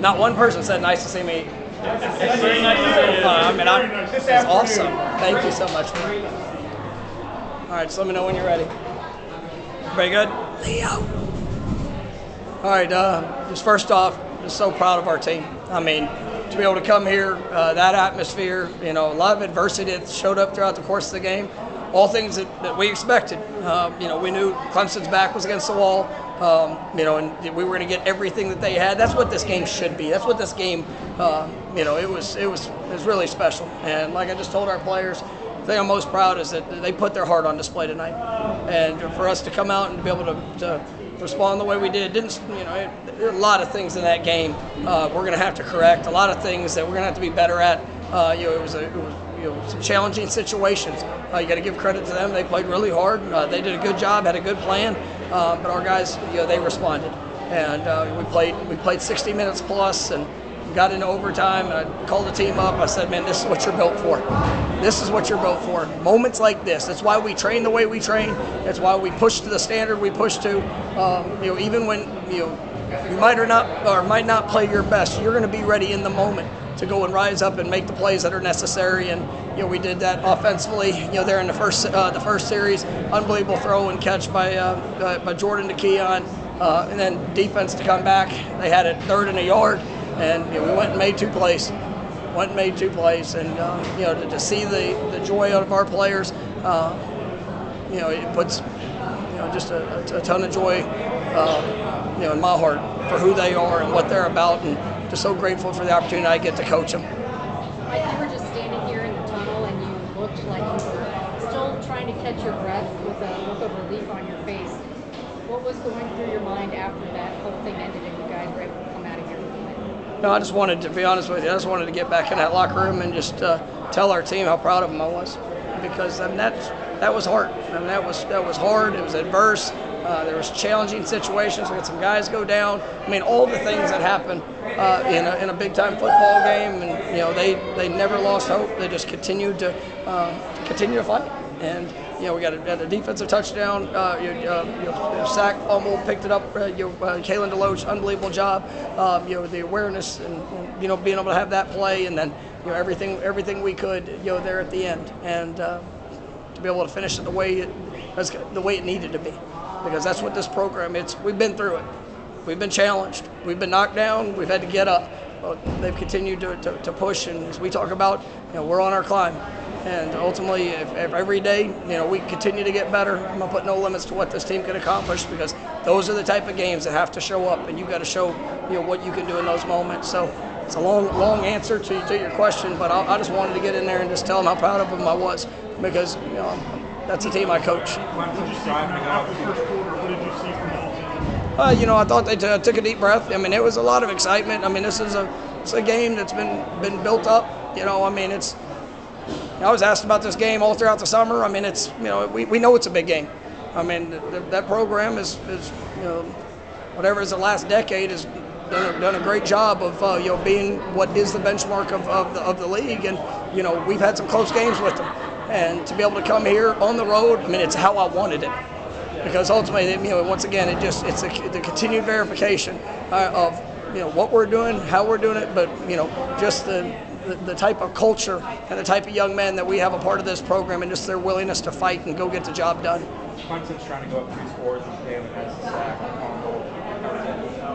Not one person said nice to see me. It's very nice to see you. Uh, I mean, I'm, it's awesome. Thank you so much. Man. All right, just let me know when you're ready. Very good? Leo. All right, uh, just first off, just so proud of our team. I mean, to be able to come here, uh, that atmosphere, you know, a lot of adversity that showed up throughout the course of the game, all things that, that we expected. Uh, you know, we knew Clemson's back was against the wall, um, you know, and we were going to get everything that they had. That's what this game should be. That's what this game, uh, you know, it was, it was, it was really special. And like I just told our players, the thing I'm most proud is that they put their heart on display tonight, and for us to come out and be able to, to respond the way we did. Didn't you know? a lot of things in that game uh, we're going to have to correct. A lot of things that we're going to have to be better at. Uh, you know, it was, a, it was you know, some challenging situations. Uh, you got to give credit to them. They played really hard. Uh, they did a good job. Had a good plan. Uh, but our guys, you know, they responded, and uh, we played. We played 60 minutes plus, and got into overtime. And I called the team up. I said, "Man, this is what you're built for. This is what you're built for. Moments like this. That's why we train the way we train. That's why we push to the standard we push to. Um, you know, even when you know you might or not or might not play your best, you're going to be ready in the moment to go and rise up and make the plays that are necessary. And you know, we did that offensively. You know, there in the first uh, the first series, unbelievable throw and catch by uh, by Jordan to Keon, uh, and then defense to come back. They had it third and a yard, and you know, we went and made two plays. Went and made two plays, and uh, you know, to, to, see the, the joy out of our players, uh, you know, it puts you know just a, a ton of joy, uh, you know, in my heart for who they are and what they're about, and just so grateful for the opportunity I get to coach them. Mike, you were just standing here in the tunnel and you looked like you were still trying to catch your breath with a look of relief on your face. What was going through your mind after that whole thing ended and you guys were able to come out of here? No, I just wanted to be honest with you. I just wanted to get back in that locker room and just uh, tell our team how proud of them I was, because I mean, that that was hard. I mean, that was that was hard. It was adverse. Uh, there was challenging situations. We had some guys go down. I mean, all the things that happen uh, in, a, in a big time football game, and you know they, they never lost hope. They just continued to uh, continue to fight. And you know we got a, a defensive touchdown, uh, you, uh, know, sack, fumble, picked it up. Uh, you know, uh, Kalen DeLoach, unbelievable job. Um, you know the awareness and, and, you know being able to have that play, and then you know everything everything we could you know there at the end, and to be able to finish it the way it, the way it needed to be. Because that's what this program it's we've been through it. We've been challenged. We've been knocked down. We've had to get up. But they've continued to, to, to push. And as we talk about you know we're on our climb. And ultimately if, if every day you know we continue to get better i'm to put no limits to what this team can accomplish because those are the type of games that have to show up. And you've got to show you know what you can do in those moments. So it's a long, long answer to, to your question, but I, I just wanted to get in there and just tell them how proud of them I was because you know, that's the team I coach. Uh, you know, I thought they t- took a deep breath. I mean, it was a lot of excitement. I mean, this is a it's a game that's been been built up. You know, I mean, it's. I was asked about this game all throughout the summer. I mean, it's you know we, we know it's a big game. I mean, th- that program is, is you know whatever is the last decade has done a, done a great job of uh, you know being what is the benchmark of, of the, of the league, and you know we've had some close games with them and to be able to come here on the road, I mean, it's how I wanted it. Because ultimately, you know, once again, it just it's a, the continued verification uh, of you know what we're doing, how we're doing it, but you know just the, the, the type of culture and the type of young men that we have a part of this program, and just their willingness to fight and go get the job done. Clemson's trying to go up three scores, and Kalen has the sack on goal.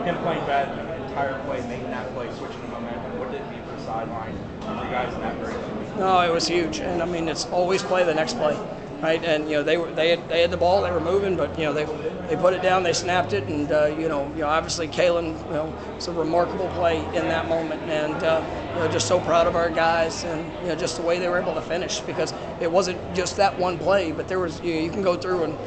Him playing bad the entire play, making that play, switching the momentum. What did it mean for the sideline for you guys in that break? No, it was huge, and I mean it's always play the next play, right? And you know they were they had, they had the ball, they were moving, but you know they they put it down, they snapped it, and uh, you know you know obviously Kalen, you know it's a remarkable play in that moment, and uh, you know just so proud of our guys, and you know just the way they were able to finish because it wasn't just that one play, but there was you, know, you can go through and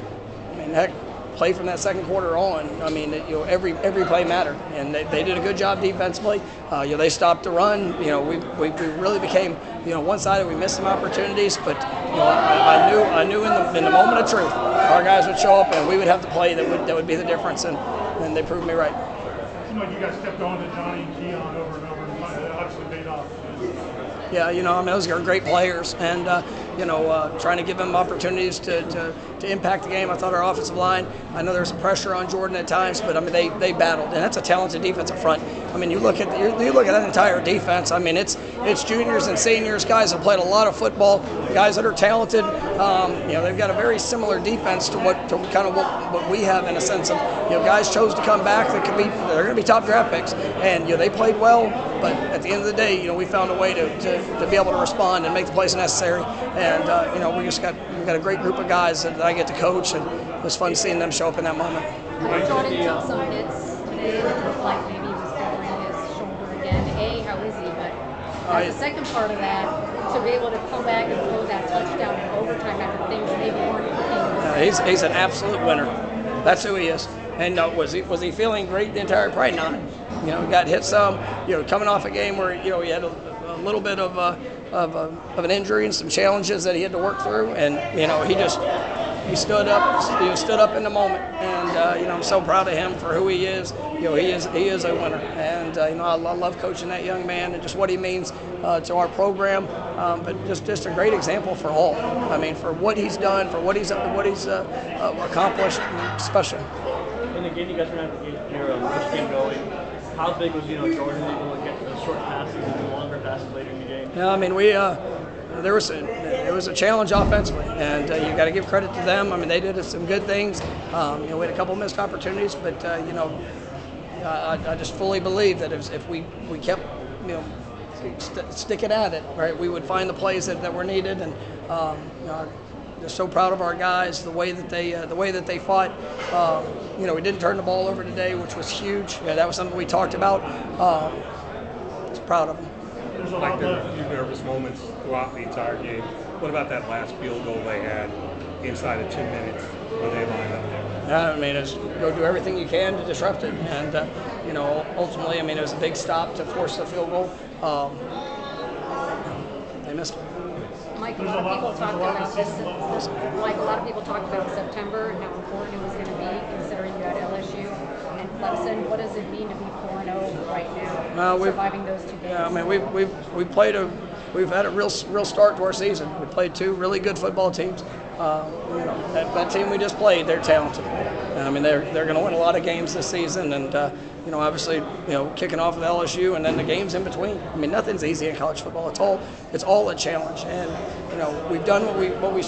I mean heck play from that second quarter on, I mean, you know, every every play mattered, and they, they did a good job defensively. Uh, you know, they stopped the run. You know, we, we, we really became you know one-sided. We missed some opportunities, but you know, I, I knew I knew in the in the moment of truth, our guys would show up and we would have the play that would that would be the difference, and and they proved me right. Like you guys kept on to Johnny and Keon over and over, and obviously paid off. Yeah, you know, I mean, those are great players, and uh, you know, uh, trying to give them opportunities to, to, to impact the game. I thought our offensive line. I know there was pressure on Jordan at times, but I mean, they, they battled, and that's a talented defensive front. I mean, you look at the, you look at that entire defense. I mean, it's it's juniors and seniors, guys that played a lot of football, guys that are talented. Um, you know, they've got a very similar defense to what to kind of what, what we have in a sense of you know, guys chose to come back that could be they're going to be top draft picks, and you know, they played well. But at the end of the day, you know, we found a way to, to, to be able to respond and make the plays necessary. And uh, you know, we just got we got a great group of guys that I get to coach, and it was fun seeing them show up in that moment. Jordan hits today. Like as the second part of that, to be able to come back and throw that touchdown in overtime after things maybe weren't working. Uh, he's, he's an absolute winner. That's who he is. And uh, was he was he feeling great the entire? Probably not. You know, got hit some. You know, coming off a game where you know he had a, a little bit of a, of, uh, of an injury and some challenges that he had to work through, and you know he just he stood up. He stood up in the moment, and uh, you know I'm so proud of him for who he is. You know, he is he is a winner, and uh, you know I, lo- love coaching that young man and just what he means uh, to our program. Um, but just just a great example for all. I mean, for what he's done, for what he's what he's uh, uh, accomplished, special. In the game, you guys were able to get your um, game going. How big was you know Jordan able to get those short passes and the longer passes later in the game? Yeah, I mean, we uh, there was a, it was a challenge offensively, and uh, you got to give credit to them. I mean, they did some good things. Um, you know, we had a couple missed opportunities, but uh, you know, I, I just fully believe that if, if we we kept you know st- sticking at it, right, we would find the plays that, that were needed, and um, you know, just so proud of our guys, the way that they uh, the way that they fought. Um, you know, we didn't turn the ball over today, which was huge. Yeah, that was something we talked about. Um, just proud of them. There's a Like lot there were a few nervous moments throughout the entire game. What about that last field goal they had inside of two minutes when they lined up there? Yeah, I mean, it's go do everything you can to disrupt it, and uh, you know, ultimately, I mean, it was a big stop to force the field goal. Um, they missed it. Mike, a lot a of people talked about this. see, a lot. Like a lot of people talked about September and how important it was going to be, considering you had LSU and Clemson. What does it mean to be 4 0 right now, Uh, surviving those two games? Yeah, I mean, we've we've we played a we've had a real real start to our season. We played two really good football teams. Uh, you know, that, that team we just played, they're talented. I mean, they're they're going to win a lot of games this season, and uh, you know, obviously, you know, kicking off with LSU and then the games in between. I mean, nothing's easy in college football. It's all it's all a challenge, and you know, we've done what we what we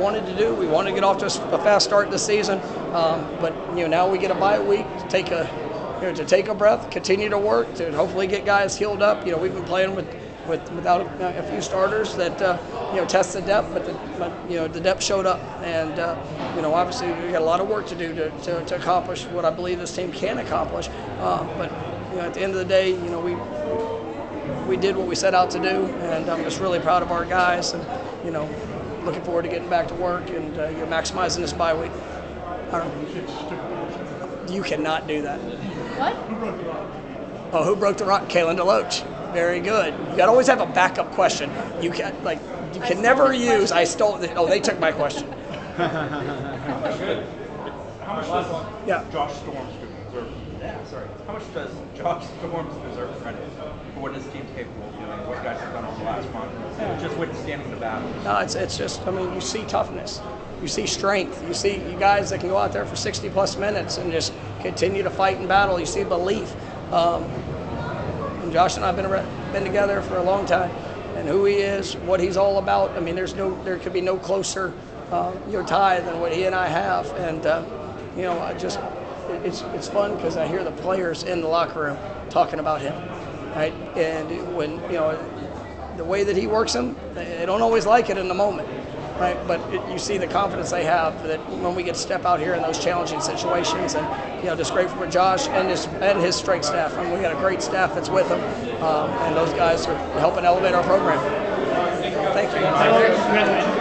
wanted to do. We wanted to get off to a fast start this season, um, but you know, now we get a bye week to take a you know, to take a breath, continue to work, to hopefully get guys healed up. You know, we've been playing with, with without a, a few starters that uh, you know test the depth, but, the, but you know the depth showed up, and uh, you know obviously we got a lot of work to do to, to, to accomplish what I believe this team can accomplish. Um, but you know, at the end of the day, you know we we did what we set out to do, and I'm just really proud of our guys, and you know looking forward to getting back to work and uh, you know, maximizing this bye week. I don't. You cannot do that. What? Oh, who broke the rock? Kalen DeLoach. Very good. You got to always have a backup question. You can like you can stole never use. I stole. The, oh, they took my question. How much does Yeah. Josh Storms deserve? Yeah, sorry. How much does Josh Storms deserve credit for what his team's capable of doing? What you guys have done over the last month, just withstanding the battle. No, it's it's just. I mean, you see toughness. You see strength. You see you guys that can go out there for 60 plus minutes and just continue to fight and battle. You see belief. Um, and Josh and I have been been together for a long time, and who he is, what he's all about. I mean, there's no, there could be no closer, uh, you know, tie than what he and I have. And uh, you know, I just, it- it's it's fun because I hear the players in the locker room talking about him, right? And when you know, the way that he works them, they don't always like it in the moment. Right, but it, you see the confidence they have that when we get to step out here in those challenging situations, and you know, just great for Josh and his and his strength staff. I mean, we got a great staff that's with him, um, and those guys are helping elevate our program. Thank you. Congratulations.